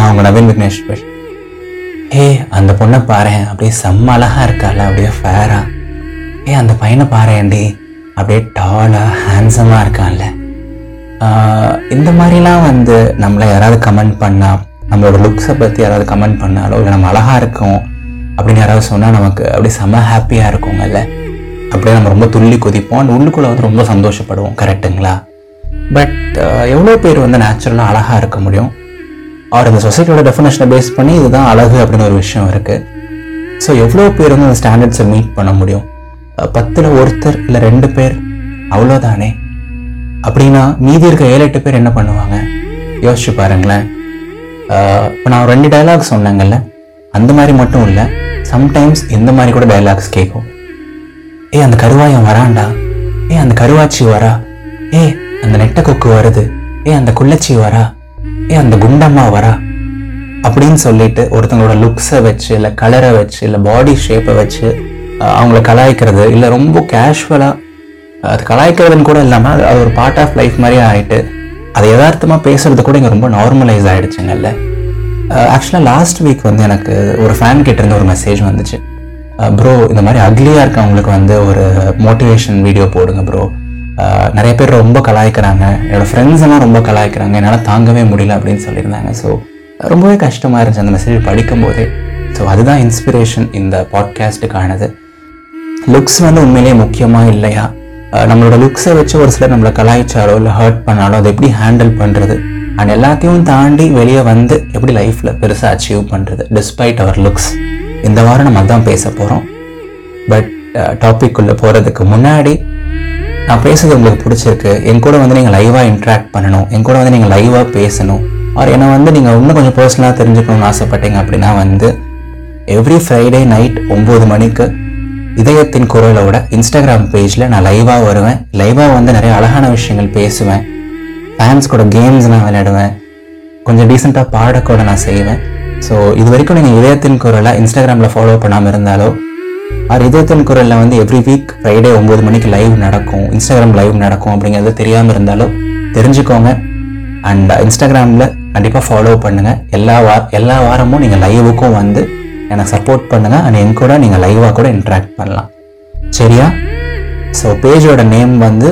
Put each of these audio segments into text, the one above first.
நான் உங்கள் நவீன் விக்னேஷ் பேர் ஏ அந்த பொண்ணை பாரேன். அப்படியே செம்ம அழகாக இருக்காள் அப்படியே ஃபேராக ஏ அந்த பையனை பாரேன்டி. அப்படியே டாலாக ஹேண்ட்ஸமாக இருக்கான்ல. இந்த மாதிரிலாம் வந்து நம்மளை யாராவது கமெண்ட் பண்ணால் நம்மளோட லுக்ஸை பற்றி யாராவது கமெண்ட் பண்ணாலோ இல்லை நம்ம அழகாக இருக்கோம் அப்படின்னு யாராவது சொன்னால் நமக்கு அப்படியே செம்ம ஹாப்பியாக இருக்குங்கல்ல அப்படியே நம்ம ரொம்ப துள்ளி குதிப்போம். அந்த உள்ளுக்குள்ளே வந்து ரொம்ப சந்தோஷப்படுவோம். கரெக்டுங்களா பட் எவ்வளோ பேர் வந்து நேச்சுரலாக அழகாக இருக்க முடியும்? அவர் இந்த சொசைட்டியோட டெஃபினேஷனை பேஸ் பண்ணி இதுதான் அழகு அப்படின்னு ஒரு விஷயம் இருக்குது ஸோ எவ்வளோ பேர் வந்து அந்த ஸ்டாண்டர்ட்ஸை மீட் பண்ண முடியும்? பத்தில் ஒருத்தர் இல்லை ரெண்டு பேர் அவ்வளோதானே அப்படின்னா மீதி இருக்க ஏழு எட்டு பேர் என்ன பண்ணுவாங்க? யோசிச்சு பாருங்களேன். இப்போ நான் ரெண்டு டயலாக் சொன்னேங்கல்ல அந்த மாதிரி மட்டும் இல்லை சம்டைம்ஸ் இந்த மாதிரி கூட டயலாக்ஸ் கேட்கும் ஏ அந்த கருவாயம் வரான்டா ஏ அந்த கருவாச்சி வரா? ஏ அந்த நெட்டை கொக்கு வருது? ஏ அந்த குள்ளச்சி வரா? ஏன் அந்த குண்டம்மா வரா? அப்படின்னு சொல்லிட்டு ஒருத்தங்களோட லுக்ஸை வச்சு இல்லை கலரை வச்சு இல்லை பாடி ஷேப்பை வச்சு அவங்கள கலாய்க்கிறது இல்லை ரொம்ப கேஷுவலாக அது கலாய்க்கிறதுன்னு கூட இல்லாமல் அது ஒரு பார்ட் ஆஃப் லைஃப் மாதிரியே ஆகிட்டு அது யதார்த்தமாக பேசுறது கூட இங்கே ரொம்ப நார்மலைஸ் ஆகிடுச்சுங்கல்ல ஆக்சுவலாக லாஸ்ட் வீக் வந்து எனக்கு ஒரு ஃபேன் கிட்டேருந்து ஒரு மெசேஜ் வந்துச்சு. ப்ரோ இந்த மாதிரி அக்லியாக இருக்கவங்களுக்கு வந்து ஒரு மோட்டிவேஷன் வீடியோ போடுங்க ப்ரோ நிறைய பேர் ரொம்ப கலாய்க்கிறாங்க. என்னோட ஃப்ரெண்ட்ஸ் எல்லாம் ரொம்ப கலாய்க்கிறாங்க. என்னால் தாங்கவே முடியல அப்படின்னு சொல்லியிருந்தாங்க. ஸோ ரொம்பவே கஷ்டமாக இருந்துச்சு அந்த மெசேஜ் படிக்கும்போதே. ஸோ அதுதான் இன்ஸ்பிரேஷன் இந்த பாட்காஸ்ட்டுக்கானது லுக்ஸ் வந்து உண்மையிலேயே முக்கியமா இல்லையா? நம்மளோட லுக்ஸை வச்சு ஒரு சிலர் நம்மளை கலாய்ச்சாலோ இல்லை ஹர்ட் பண்ணாலோ அதை எப்படி ஹேண்டில் பண்ணுறது அண்ட் எல்லாத்தையும் தாண்டி வெளியே வந்து எப்படி லைஃப்பில் பெருசாக அச்சீவ் பண்ணுறது டிஸ்பைட் அவர் லுக்ஸ் இந்த வாரம் நம்ம அதான் பேச போகிறோம் பட் டாபிக் உள்ளே போகிறதுக்கு முன்னாடி நான் பேசுறது உங்களுக்கு பிடிச்சிருக்கு. என் கூட வந்து நீங்கள் லைவாக இன்ட்ராக்ட் பண்ணணும். என் கூட வந்து நீங்கள் லைவாக பேசணும். ஆர் என்னை வந்து நீங்கள் இன்னும் கொஞ்சம் பர்சனலாக தெரிஞ்சுக்கணும்னு ஆசைப்பட்டீங்க அப்படின்னா வந்து எவ்ரி ஃப்ரைடே நைட் ஒம்பது மணிக்கு இதயத்தின் குரலோட இன்ஸ்டாகிராம் பேஜில் நான் லைவாக வருவேன். லைவாக வந்து நிறைய அழகான விஷயங்கள் பேசுவேன். ஃபேன்ஸ் கூட கேம்ஸ் நான் விளையாடுவேன். கொஞ்சம் டீசெண்டாக பாடக்கூட நான் செய்வேன். ஸோ இது வரைக்கும் நீங்கள் இதயத்தின் குரலை இன்ஸ்டாகிராமில் ஃபாலோ பண்ணாமல் இருந்தாலோ ஆர் இதயத்தின் குரலில் வந்து எவ்ரி வீக் ஃப்ரைடே ஒம்பது மணிக்கு லைவ் நடக்கும். இன்ஸ்டாகிராம் லைவ் நடக்கும் அப்படிங்கிறது தெரியாமல் இருந்தாலும் தெரிஞ்சுக்கோங்க. அண்ட் இன்ஸ்டாகிராமில் கண்டிப்பாக ஃபாலோ பண்ணுங்கள் எல்லா வா எல்லா வாரமும் நீங்கள் லைவுக்கும் வந்து எனக்கு சப்போர்ட் பண்ணுங்கள் அண்ட் என் கூட நீங்கள் லைவாக கூட இன்ட்ராக்ட் பண்ணலாம். சரியா? ஸோ பேஜோட நேம் வந்து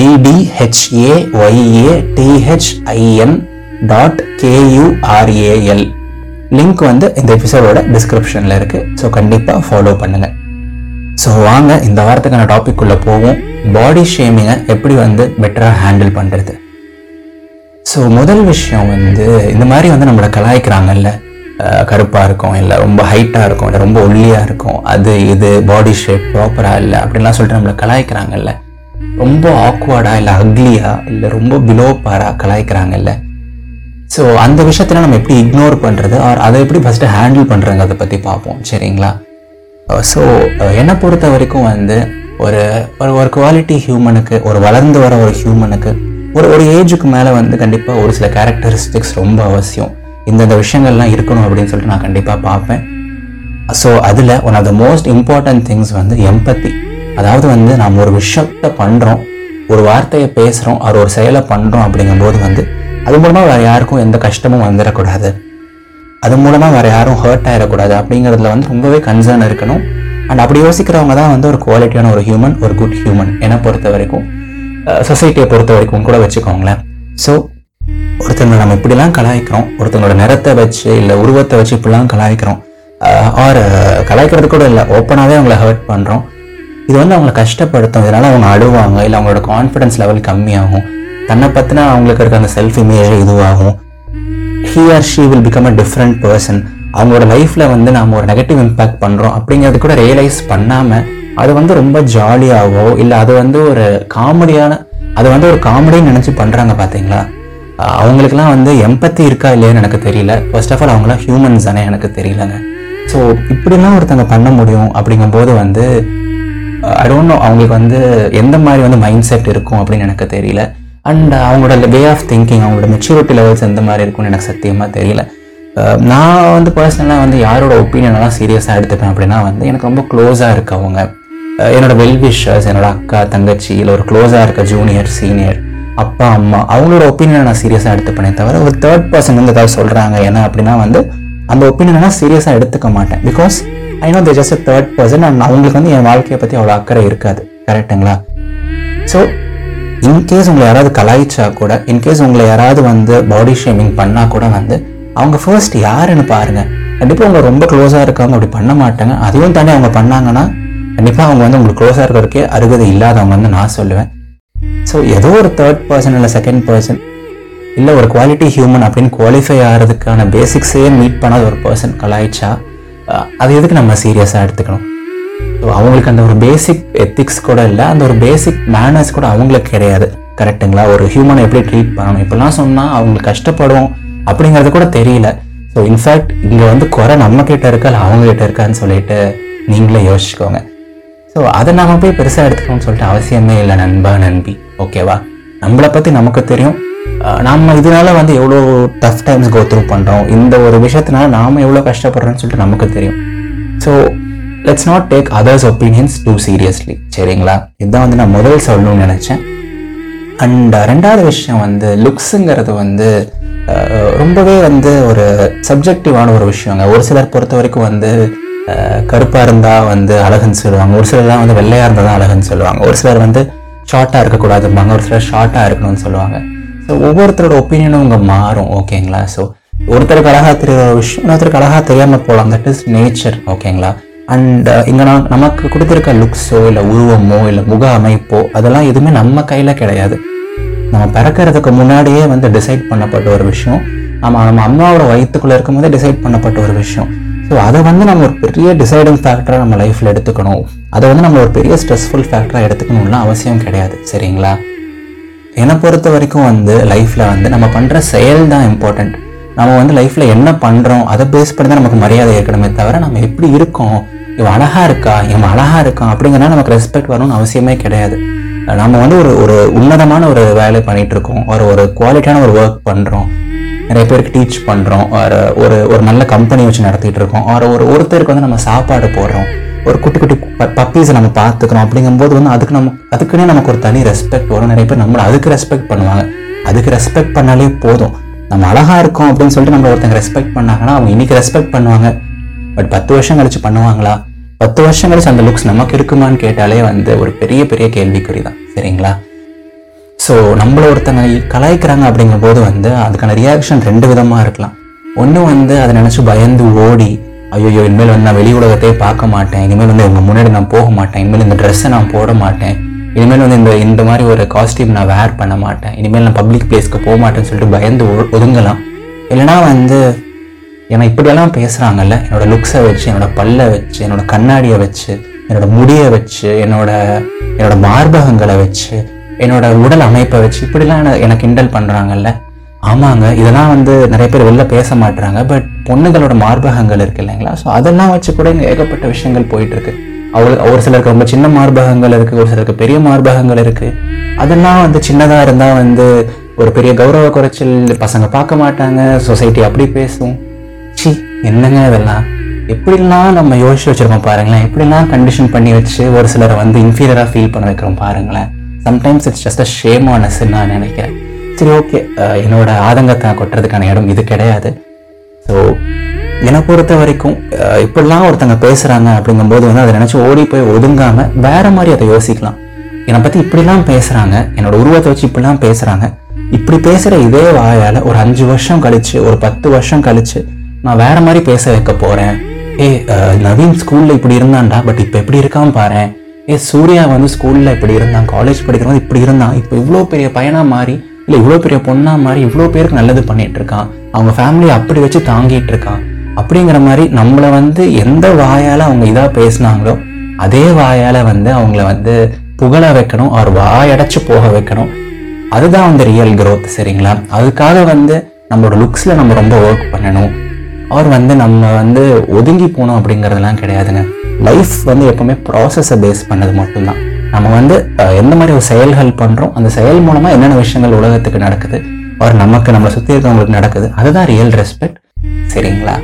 I D H A Y A T H I N dot K U R A L link வந்து இந்த எபிசோடோட டிஸ்கிரிப்ஷனில் இருக்குது ஸோ கண்டிப்பாக ஃபாலோ பண்ணுங்கள் ஸோ வாங்க இந்த வாரத்துக்கான டாபிக் உள்ளே போவோம். பாடி ஷேமிங்கை எப்படி வந்து பெட்டராக ஹேண்டில் பண்ணுறது ஸோ முதல் விஷயம் வந்து இந்த மாதிரி வந்து நம்மளை கலாய்க்கிறாங்கல்ல. கருப்பாக இருக்கும் இல்லை ரொம்ப ஹைட்டாக இருக்கும் இல்லை ரொம்ப ஒல்லியாக இருக்கும். அது இது பாடி ஷேப் ப்ராப்பராக இல்லை அப்படின்லாம் சொல்லிட்டு நம்மளை கலாய்க்கிறாங்கல்ல. ரொம்ப ஆக்வர்டாக இல்லை அக்லியாக இல்லை ரொம்ப பிலோ பாராக கலாய்க்கிறாங்கல்ல. ஸோ அந்த விஷயத்தில் நம்ம எப்படி இக்னோர் பண்ணுறது ஆர் அதை எப்படி ஃபஸ்ட்டு ஹேண்டில் பண்ணுறாங்க அதை பற்றி பார்ப்போம். சரிங்களா? Uh, ஸோ uh, என்னை பொறுத்த வரைக்கும் வந்து ஒரு ஒரு ஒரு குவாலிட்டி ஹியூமனுக்கு ஒரு வளர்ந்து வர ஒரு ஹியூமனுக்கு ஒரு ஒரு ஏஜுக்கு மேலே வந்து கண்டிப்பாக ஒரு சில கேரக்டரிஸ்டிக்ஸ் ரொம்ப அவசியம். இந்தந்த விஷயங்கள்லாம் இருக்கணும் அப்படின்னு சொல்லிட்டு நான் கண்டிப்பாக பார்ப்பேன். ஸோ அதில் one of the most important things வந்து எம்பத்தி அதாவது வந்து நாம் ஒரு விஷயத்தை பண்ணுறோம் ஒரு வார்த்தையை பேசுகிறோம் அவர் ஒரு செயலை பண்ணுறோம் அப்படிங்கும்போது வந்து அது மூலமாக வேறு யாருக்கும் எந்த கஷ்டமும் வந்துடக்கூடாது. அது மூலமாக வேறு யாரும் ஹர்ட் ஆகிடக்கூடாது அப்படிங்கிறதுல வந்து ரொம்பவே கன்சர்ன் இருக்கணும். அண்ட் அப்படி யோசிக்கிறவங்க தான் வந்து ஒரு குவாலிட்டியான ஒரு ஹியூமன் ஒரு குட் ஹியூமன் என்னை பொறுத்த வரைக்கும் சொசைட்டியை பொறுத்த வரைக்கும் கூட வச்சுக்கோங்களேன். ஸோ ஒருத்தங்களை நம்ம இப்படிலாம் கலாய்க்கிறோம். ஒருத்தங்களோட நிறத்தை வச்சு இல்லை உருவத்தை வச்சு இப்படிலாம் கலாய்க்கிறோம். ஆர் கலாய்க்கிறது கூட இல்லை. ஓப்பனாகவே அவங்கள ஹர்ட் பண்ணுறோம் இது வந்து அவங்கள கஷ்டப்படுத்தும். இதனால் அவங்க அழுவாங்க. இல்லை அவங்களோட கான்ஃபிடன்ஸ் லெவல் கம்மியாகும். தன்னை பற்றின அவங்களுக்கு இருக்க அந்த செல்ஃப் இமேஜ் இதுவாகும். He or she will become a different person அவங்களோட லைஃப்பில் வந்து நாம் ஒரு நெகட்டிவ் இம்பேக்ட் பண்ணுறோம் அப்படிங்கிறது கூட ரியலைஸ் பண்ணாமல் அது வந்து ரொம்ப ஜாலியாகவோ இல்லை அது வந்து ஒரு காமெடியான அது வந்து ஒரு காமெடின்னு நினச்சி பண்ணுறாங்க பார்த்தீங்களா அவங்களுக்குலாம் வந்து எம்பத்தி இருக்கா இல்லையான்னு எனக்கு தெரியல. ஃபர்ஸ்ட் ஆஃப் ஆல் அவங்களாம் ஹியூமன்ஸ் தானே எனக்கு தெரியலங்க. ஸோ இப்படிலாம் ஒருத்தங்க பண்ண முடியும் அப்படிங்கும்போது வந்து ஐ டோன்ட் நோ அவங்களுக்கு வந்து எந்த மாதிரி வந்து மைண்ட் செட் இருக்கும் அப்படின்னு எனக்கு தெரியல. அண்ட் uh, அவங்களோட வே ஆஃப் திங்கிங் அவங்களோட மெச்சூரிட்டி லெவல்ஸ் எந்த மாதிரி இருக்கும்னு எனக்கு சத்தியமாக தெரியல. Uh, நான் வந்து பர்சனலாக வந்து யாரோட ஒப்பீனியனெல்லாம் சீரியஸாக எடுத்துப்பேன் அப்படின்னா வந்து எனக்கு ரொம்ப க்ளோஸாக இருக்கவங்க. அஹ் என்னோட வெல் விஷர்ஸ் என்னோட அக்கா தங்கச்சி இல்லை ஒரு க்ளோஸாக இருக்க ஜூனியர் சீனியர் அப்பா அம்மா அவங்களோட ஒப்பீனியனை நான் சீரியஸாக எடுத்துப்பேனே தவிர ஒரு தேர்ட் பர்சன் வந்து ஏதாவது சொல்கிறாங்க ஏன்னா அப்படின்னா வந்து அந்த ஒப்பீனியனை நான் சீரியஸாக எடுத்துக்க மாட்டேன். Because I know the just third person and அவங்களுக்கு வந்து என் வாழ்க்கையை பற்றி அவ்வளோ அக்கறை இருக்காது. கரெக்டுங்களா ஸோ இன்கேஸ் உங்களை யாராவது கலாய்ச்சா கூட இன்கேஸ் உங்களை யாராவது வந்து பாடி ஷேமிங் பண்ணால் கூட வந்து அவங்க ஃபர்ஸ்ட் யாருன்னு பாருங்கள் கண்டிப்பாக அவங்க ரொம்ப க்ளோஸாக இருக்கவங்க அப்படி பண்ண மாட்டாங்க. அதையும் தாண்டி அவங்க பண்ணாங்கன்னா கண்டிப்பாக அவங்க வந்து உங்களுக்கு க்ளோஸாக இருக்கிறதுக்கே அருகதை இல்லாதவங்க வந்து நான் சொல்லுவேன். ஸோ ஏதோ ஒரு தேர்ட் பர்சன் இல்லை செகண்ட் பர்சன் இல்லை ஒரு குவாலிட்டி ஹியூமன் அப்படின்னு குவாலிஃபை ஆகிறதுக்கான பேசிக்ஸே மீட் பண்ணாத ஒரு பர்சன் கலாய்ச்சா அது எதுக்கு நம்ம சீரியஸாக எடுத்துக்கணும்? அவங்களுக்கு அந்த ஒரு பேசிக் எத்திக்ஸ் கூட இல்லை அந்த ஒரு பேசிக் மேனர்ஸ் கூட அவங்களுக்கு கிடையாது. கரெக்ட்டுங்களா ஒரு ஹியூமனை எப்படி ட்ரீட் பண்ணணும்? இப்படிலாம் சொன்னால் அவங்களுக்கு கஷ்டப்படும் அப்படிங்கிறது கூட தெரியல. ஸோ இன்ஃபேக்ட் இங்கே வந்து குறை நம்ம கிட்ட இருக்கா இல்லை அவங்க கிட்ட இருக்கான்னு சொல்லிட்டு நீங்களே யோசிச்சுக்கோங்க. ஸோ அதை நாம் போய் பெருசாக எடுத்துக்கணும்னு சொல்லிட்டு அவசியமே இல்லை நண்பா நண்பி. ஓகேவா நம்மளை பற்றி நமக்கு தெரியும். நம்ம இதனால வந்து எவ்வளோ டஃப் டைம்ஸ் கோ த்ரூ பண்ணுறோம் இந்த ஒரு விஷயத்தினால நாம் எவ்வளோ கஷ்டப்படுறோன்னு சொல்லிட்டு நமக்கு தெரியும். So let's not take others opinions too seriously சரிங்களா? இதுதான் வந்து நான் முதல் சொல்லணும்னு நினச்சேன். அண்ட் ரெண்டாவது விஷயம் வந்து லுக்ஸுங்கிறது வந்து ரொம்பவே வந்து ஒரு சப்ஜெக்டிவான ஒரு விஷயங்க. ஒரு சிலர் பொறுத்த வரைக்கும் வந்து கருப்பாக இருந்தால் வந்து அழகுன்னு சொல்லுவாங்க. ஒரு சிலர்லாம் வந்து வெள்ளையாக இருந்தால் தான் அழகுன்னு சொல்லுவாங்க. ஒரு சிலர் வந்து ஷார்ட்டாக இருக்கக்கூடாதும்பாங்க ஒரு சிலர் ஷார்ட்டாக இருக்கணும்னு சொல்லுவாங்க. ஸோ ஒவ்வொருத்தரோட ஒப்பீனியனும் இங்கே மாறும் ஓகேங்களா ஸோ ஒருத்தருக்கு அழகாக தெரியுற விஷயம் இன்னொருத்தருக்கு அழகாக தெரியாமல் போகலாம் தட் இஸ் நேச்சர் ஓகேங்களா அண்ட் uh, இங்கே நான் நமக்கு கொடுத்துருக்க லுக்ஸோ இல்லை உருவமோ இல்லை முக அமைப்போ அதெல்லாம் எதுவுமே நம்ம கையில் கிடையாது. நம்ம பிறக்கிறதுக்கு முன்னாடியே வந்து டிசைட் பண்ணப்பட்ட ஒரு விஷயம். நம்ம நம்ம அம்மாவோட வயிற்றுக்குள்ளே இருக்கும்போதே டிசைட் பண்ணப்பட்ட ஒரு விஷயம். ஸோ அதை வந்து நம்ம ஒரு பெரிய டிசைடிங் ஃபேக்டராக நம்ம லைஃப்பில் எடுத்துக்கணும். அதை வந்து நம்ம ஒரு பெரிய ஸ்ட்ரெஸ்ஃபுல் ஃபேக்டராக எடுத்துக்கணும்லாம் அவசியம் கிடையாது. சரிங்களா? என்னை பொறுத்த வரைக்கும் வந்து லைஃப்பில் வந்து நம்ம பண்ணுற செயல் தான் இம்பார்ட்டண்ட் நம்ம வந்து லைஃப்பில் என்ன பண்ணுறோம் அதை பேஸ் பண்ணி தான் நமக்கு மரியாதை இருக்கணுமே தவிர நம்ம எப்படி இருக்கோம் இவன் அழகா இருக்கா? இவன் அழகா இருக்கான் அப்படிங்கிறனா நமக்கு ரெஸ்பெக்ட் வரணும்னு அவசியமே கிடையாது. நம்ம வந்து ஒரு ஒரு உன்னதமான ஒரு வேலை பண்ணிட்டு இருக்கோம் ஒரு ஒரு குவாலிட்டியான ஒரு ஒர்க் பண்ணுறோம் நிறைய பேருக்கு டீச் பண்ணுறோம் ஒரு ஒரு ஒரு நல்ல கம்பெனி வச்சு நடத்திட்டு இருக்கோம் ஒரு ஒரு ஒருத்தருக்கு வந்து நம்ம சாப்பாடு போடுறோம். ஒரு குட்டி குட்டி பப்பீஸை நம்ம பார்த்துக்கிறோம் அப்படிங்கும்போது வந்து அதுக்கு நம்ம அதுக்குன்னே நமக்கு ஒரு தனி ரெஸ்பெக்ட் வரும். நிறைய பேர் நம்மளை அதுக்கு ரெஸ்பெக்ட் பண்ணுவாங்க. அதுக்கு ரெஸ்பெக்ட் பண்ணாலே போதும். நம்ம அழகா இருக்கோம் அப்படின்னு சொல்லிட்டு நம்ம ஒருத்தங்க ரெஸ்பெக்ட் பண்ணாங்கன்னா அவங்க இன்னைக்கு ரெஸ்பெக்ட் பண்ணுவாங்க. பட் பத்து வருஷம் கழிச்சு பண்ணுவாங்களா? பத்து வருஷம் கழிச்சு அந்த லுக்ஸ் நமக்கு இருக்குமான்னு கேட்டாலே வந்து ஒரு பெரிய பெரிய கேள்விக்குறி தான் சரிங்களா? ஸோ நம்மள ஒருத்தங்க கலாய்க்கிறாங்க அப்படிங்கும்போது வந்து அதுக்கான ரியாக்ஷன் ரெண்டு விதமாக இருக்கலாம். ஒன்று வந்து அதை நினச்சி பயந்து ஓடி ஐயோ இனிமேல் வந்து நான் வெளி உலகத்தையே பார்க்க மாட்டேன். இனிமேல் வந்து இவங்க முன்னாடி நான் போக மாட்டேன். இனிமேல் இந்த ட்ரெஸ்ஸை நான் போட மாட்டேன். இனிமேல் வந்து இந்த இந்த மாதிரி ஒரு காஸ்டியூம் நான் வேர் பண்ண மாட்டேன். இனிமேல் நான் பப்ளிக் பிளேஸ்க்கு போக மாட்டேன்னு சொல்லிட்டு பயந்து ஒதுங்கலாம். இல்லைனா வந்து ஏன்னா இப்படியெல்லாம் பேசுகிறாங்கல்ல என்னோடய லுக்ஸை வச்சு என்னோட பல்லை வச்சு என்னோடய கண்ணாடியை வச்சு என்னோட முடியை வச்சு என்னோட என்னோடய மார்பகங்களை வச்சு என்னோட உடல் அமைப்பை வச்சு இப்படிலாம் எனக்கு கிண்டல் பண்ணுறாங்கல்ல ஆமாங்க இதெல்லாம் வந்து நிறைய பேர் வெளில பேச மாட்டுறாங்க பட் பொண்ணுங்களோட மார்பகங்கள் இருக்கு இல்லைங்களா? ஸோ அதெல்லாம் வச்சு கூட இங்கே ஏகப்பட்ட விஷயங்கள் போயிட்டு அவளுக்கு ஒரு சிலருக்கு ரொம்ப சின்ன மார்பகங்கள் இருக்குது ஒரு சிலருக்கு பெரிய மார்பகங்கள் இருக்குது அதெல்லாம் வந்து சின்னதாக இருந்தால் வந்து ஒரு பெரிய கௌரவ குறைச்சல் பசங்க பார்க்க மாட்டாங்க சொசைட்டி அப்படி பேசும். என்னங்க இதெல்லாம்? எப்படிலாம் நம்ம யோசிச்சு வச்சிருக்கோம் பாருங்களேன். எப்படிலாம் கண்டிஷன் பண்ணி வச்சு ஒரு சிலரை வந்து இன்ஃபீரியராக ஃபீல் பண்ண வைக்கிறோம் பாருங்களேன். Sometimes it's just a shame நான் நினைக்கிறேன். சரி ஓகே என்னோட ஆதங்கத்தை கொட்டுறதுக்கான இடம் இது கிடையாது. ஸோ என்னை பொறுத்த வரைக்கும் அஹ், இப்படிலாம் ஒருத்தங்க பேசுகிறாங்க அப்படிங்கும்போது வந்து அதை நினச்சி ஓடி போய் ஒதுங்காமல் வேற மாதிரி அதை யோசிக்கலாம். என்னை பற்றி இப்படிலாம் பேசுகிறாங்க என்னோட உருவத்தை வச்சு இப்படிலாம் பேசுகிறாங்க இப்படி பேசுகிற இதே வாயால் ஒரு அஞ்சு வருஷம் கழிச்சு ஒரு பத்து வருஷம் கழிச்சு நான் வேற மாதிரி பேச வைக்க போகிறேன் ஏ நவீன் ஸ்கூலில் இப்படி இருந்தான்டா பட் இப்போ எப்படி இருக்கான் பாரேன் ஏ சூர்யா வந்து ஸ்கூலில் இப்படி இருந்தான் காலேஜ் படிக்கிறவங்க இப்படி இருந்தான். இப்போ இவ்வளோ பெரிய பையனாக மாறி இல்லை இவ்வளோ பெரிய பொண்ணா மாறி இவ்வளோ பேருக்கு நல்லது பண்ணிட்டு இருக்கான். அவங்க ஃபேமிலியை அப்படி வச்சு தாங்கிட்டு இருக்கான். அப்படிங்கிற மாதிரி நம்மளை வந்து எந்த வாயால் அவங்க இதாக பேசுனாங்களோ அதே வாயால் வந்து அவங்கள வந்து புகழ வைக்கணும் அவர் வாயடைச்சு போக வைக்கணும். அதுதான் வந்து ரியல் க்ரோத் சரிங்களா? அதுக்காக வந்து நம்மளோட லுக்ஸில் நம்ம ரொம்ப ஒர்க் பண்ணணும். அவர் வந்து நம்ம வந்து ஒதுங்கி போனோம் அப்படிங்கிறதெல்லாம் கிடையாதுங்க. லைஃப் வந்து எப்போவுமே ப்ராசஸை பேஸ் பண்ணது மட்டும்தான். நம்ம வந்து எந்த மாதிரி ஒரு செயல்கள் பண்ணுறோம் அந்த செயல் மூலமாக என்னென்ன விஷயங்கள் உலகத்துக்கு நடக்குது அவர் நமக்கு நம்மளை சுற்றி இருக்கவங்களுக்கு நடக்குது அதுதான் ரியல் ரெஸ்பெக்ட் சரிங்களா?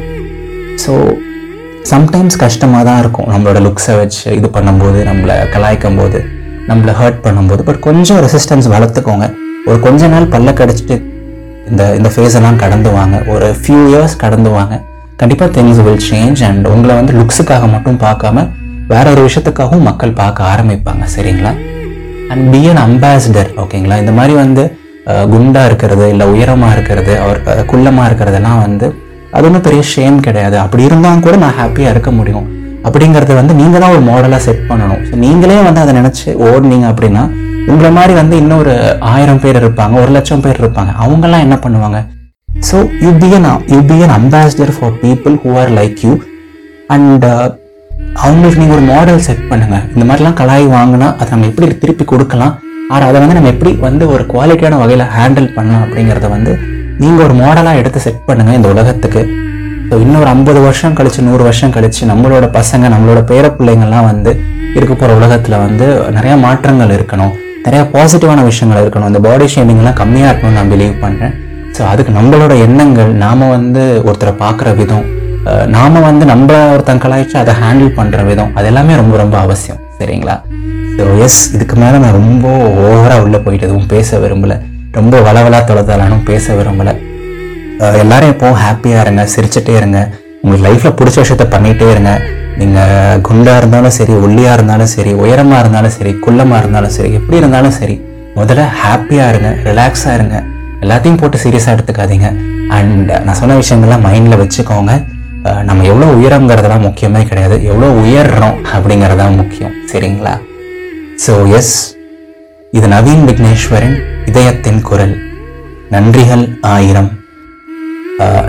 ஸோ சம்டைம்ஸ் கஷ்டமாக தான் இருக்கும். நம்மளோட லுக்ஸை வச்சு இது பண்ணும்போது நம்மளை கலாய்க்கும் போது நம்மளை ஹர்ட் பண்ணும்போது பட் கொஞ்சம் ரெசிஸ்டன்ஸ் வளர்த்துக்கோங்க. ஒரு கொஞ்ச நாள் பல்ல கடிச்சிட்டு இந்த இந்த ஃபேஸ் எல்லாம் கடந்து வாங்க. ஒரு ஃபியூ இயர்ஸ் கடந்து வாங்க. கண்டிப்பாக திங்ஸ் வில் சேஞ்ச் அண்ட் உங்களை வந்து லுக்ஸுக்காக மட்டும் பார்க்காம வேற ஒரு விஷயத்துக்காகவும் மக்கள் பார்க்க ஆரம்பிப்பாங்க. சரிங்களா? அண்ட் பி அன் அம்பாசிடர் ஓகேங்களா இந்த மாதிரி வந்து குண்டாக குண்டா இருக்கிறது இல்லை உயரமா இருக்கிறது அவர் குள்ளமாக குள்ளமா இருக்கிறதெல்லாம் வந்து அது ஒன்றும் பெரிய ஷேம் கிடையாது. அப்படி இருந்தாலும் கூட நான் ஹாப்பியாக இருக்க முடியும். அப்படிங்கிறத வந்து நீங்கள் தான் ஒரு மாடலாக செட் பண்ணணும். ஸோ நீங்களே வந்து அதை நினச்சி ஓடுனீங்க அப்படின்னா உங்களை மாதிரி வந்து இன்னொரு ஆயிரம் பேர் இருப்பாங்க ஒரு லட்சம் பேர் இருப்பாங்க. அவங்கெல்லாம் என்ன பண்ணுவாங்க? So you be an you be an ambassador for people who are like you and அவங்களுக்கு நீங்கள் ஒரு மாடல் செட் பண்ணுங்கள் இந்த மாதிரிலாம் கலாய் வாங்கினா அதை நம்ம எப்படி திருப்பி கொடுக்கலாம்? ஆர் அதை வந்து நம்ம எப்படி வந்து ஒரு குவாலிட்டியான வகையில் ஹேண்டில் பண்ணலாம் அப்படிங்கிறத வந்து நீங்கள் ஒரு மாடலாக எடுத்து செட் பண்ணுங்கள் இந்த உலகத்துக்கு. ஸோ இன்னொரு ஐம்பது வருஷம் கழிச்சு நூறு வருஷம் கழிச்சு நம்மளோட பசங்க நம்மளோட பேர பிள்ளைங்கள்லாம் வந்து இருக்க போகிற உலகத்தில் வந்து நிறையா மாற்றங்கள் இருக்கணும். நிறையா பாசிட்டிவான விஷயங்கள் இருக்கணும். இந்த பாடி ஷேமிங்லாம் கம்மியாக இருக்கணும்னு நான் பிலீவ் பண்ணுறேன் ஸோ அதுக்கு நம்மளோட எண்ணங்கள் நாம் வந்து ஒருத்தரை பார்க்குற விதம் நாம் நாம வந்து நம்ம ஒருத்தன் கலாய்ச்சி அதை ஹேண்டில் பண்ணுற விதம் அது எல்லாமே ரொம்ப ரொம்ப அவசியம். சரிங்களா? ஸோ எஸ் இதுக்கு மேலே நான் ரொம்ப ஓவராக உள்ளே போயிட்டு எதுவும் பேச விரும்பலை. ரொம்ப வளவலா தொலைதலானும் பேச விரும்பலை. எல்லாரும் எப்போவும் ஹாப்பியாக இருங்க சிரிச்சுட்டே இருங்க. உங்களுக்கு லைஃப்பில் பிடிச்ச விஷயத்த பண்ணிகிட்டே இருங்க. நீங்கள் குண்டாக இருந்தாலும் சரி ஒல்லியாக இருந்தாலும் சரி உயரமாக இருந்தாலும் சரி குள்ளமாக இருந்தாலும் சரி எப்படி இருந்தாலும் சரி முதல்ல ஹாப்பியாக இருங்க ரிலாக்ஸாக இருங்க. எல்லாத்தையும் போட்டு சீரியஸாக எடுத்துக்காதீங்க. அண்ட் நான் சொன்ன விஷயங்கள்லாம் மைண்டில் வச்சுக்கோங்க. நம்ம எவ்வளோ உயரங்கிறதெல்லாம் முக்கியமே கிடையாது. எவ்வளோ உயர்றோம் அப்படிங்கிறதான் முக்கியம். சரிங்களா? ஸோ எஸ் இது நவீன் விக்னேஸ்வரன் இதயத்தின் குரல். நன்றிகள் ஆயிரம்.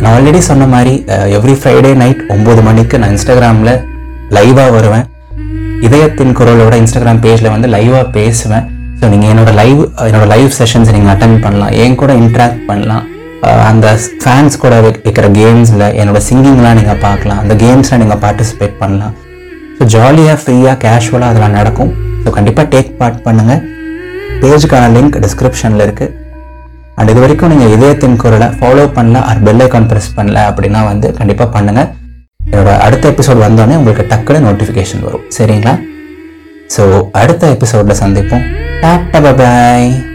நான் ஆல்ரெடி சொன்ன மாதிரி எவ்ரி ஃப்ரைடே நைட் ஒம்பது மணிக்கு நான் இன்ஸ்டாகிராமில் லைவாக வருவேன். இதயத்தின் குரலோட இன்ஸ்டாகிராம் பேஜில் வந்து லைவாக பேசுவேன். ஸோ நீங்கள் என்னோடய லைவ் என்னோடய லைவ் செஷன்ஸ் நீங்கள் அட்டன் பண்ணலாம். என் கூட இன்ட்ராக்ட் பண்ணலாம். அந்த ஃபேன்ஸ் கூட வைக்கிற கேம்ஸில் என்னோட சிங்கிங்லாம் நீங்கள் பார்க்கலாம். அந்த கேம்ஸில் நீங்கள் பார்ட்டிசிபேட் பண்ணலாம். ஸோ ஜாலியாக ஃப்ரீயாக கேஷுவலாக அதெல்லாம் நடக்கும். ஸோ கண்டிப்பாக டேக் பார்ட் பண்ணுங்கள் பேஜுக்கான லிங்க் டிஸ்கிரிப்ஷனில் இருக்குது அண்ட் இது வரைக்கும் நீங்கள் இதயத்தின் குரலை ஃபாலோ பண்ணல ஆர் பெல் ஐக்கான் ப்ரெஸ் பண்ணல அப்படின்னா வந்து கண்டிப்பாக பண்ணுங்கள் என்னோட அடுத்த எபிசோட் வந்தோடனே உங்களுக்கு டக்குனு நோட்டிஃபிகேஷன் வரும். சரிங்களா? ஸோ அடுத்த எபிசோடில் சந்திப்போம். டாட்டா பாய்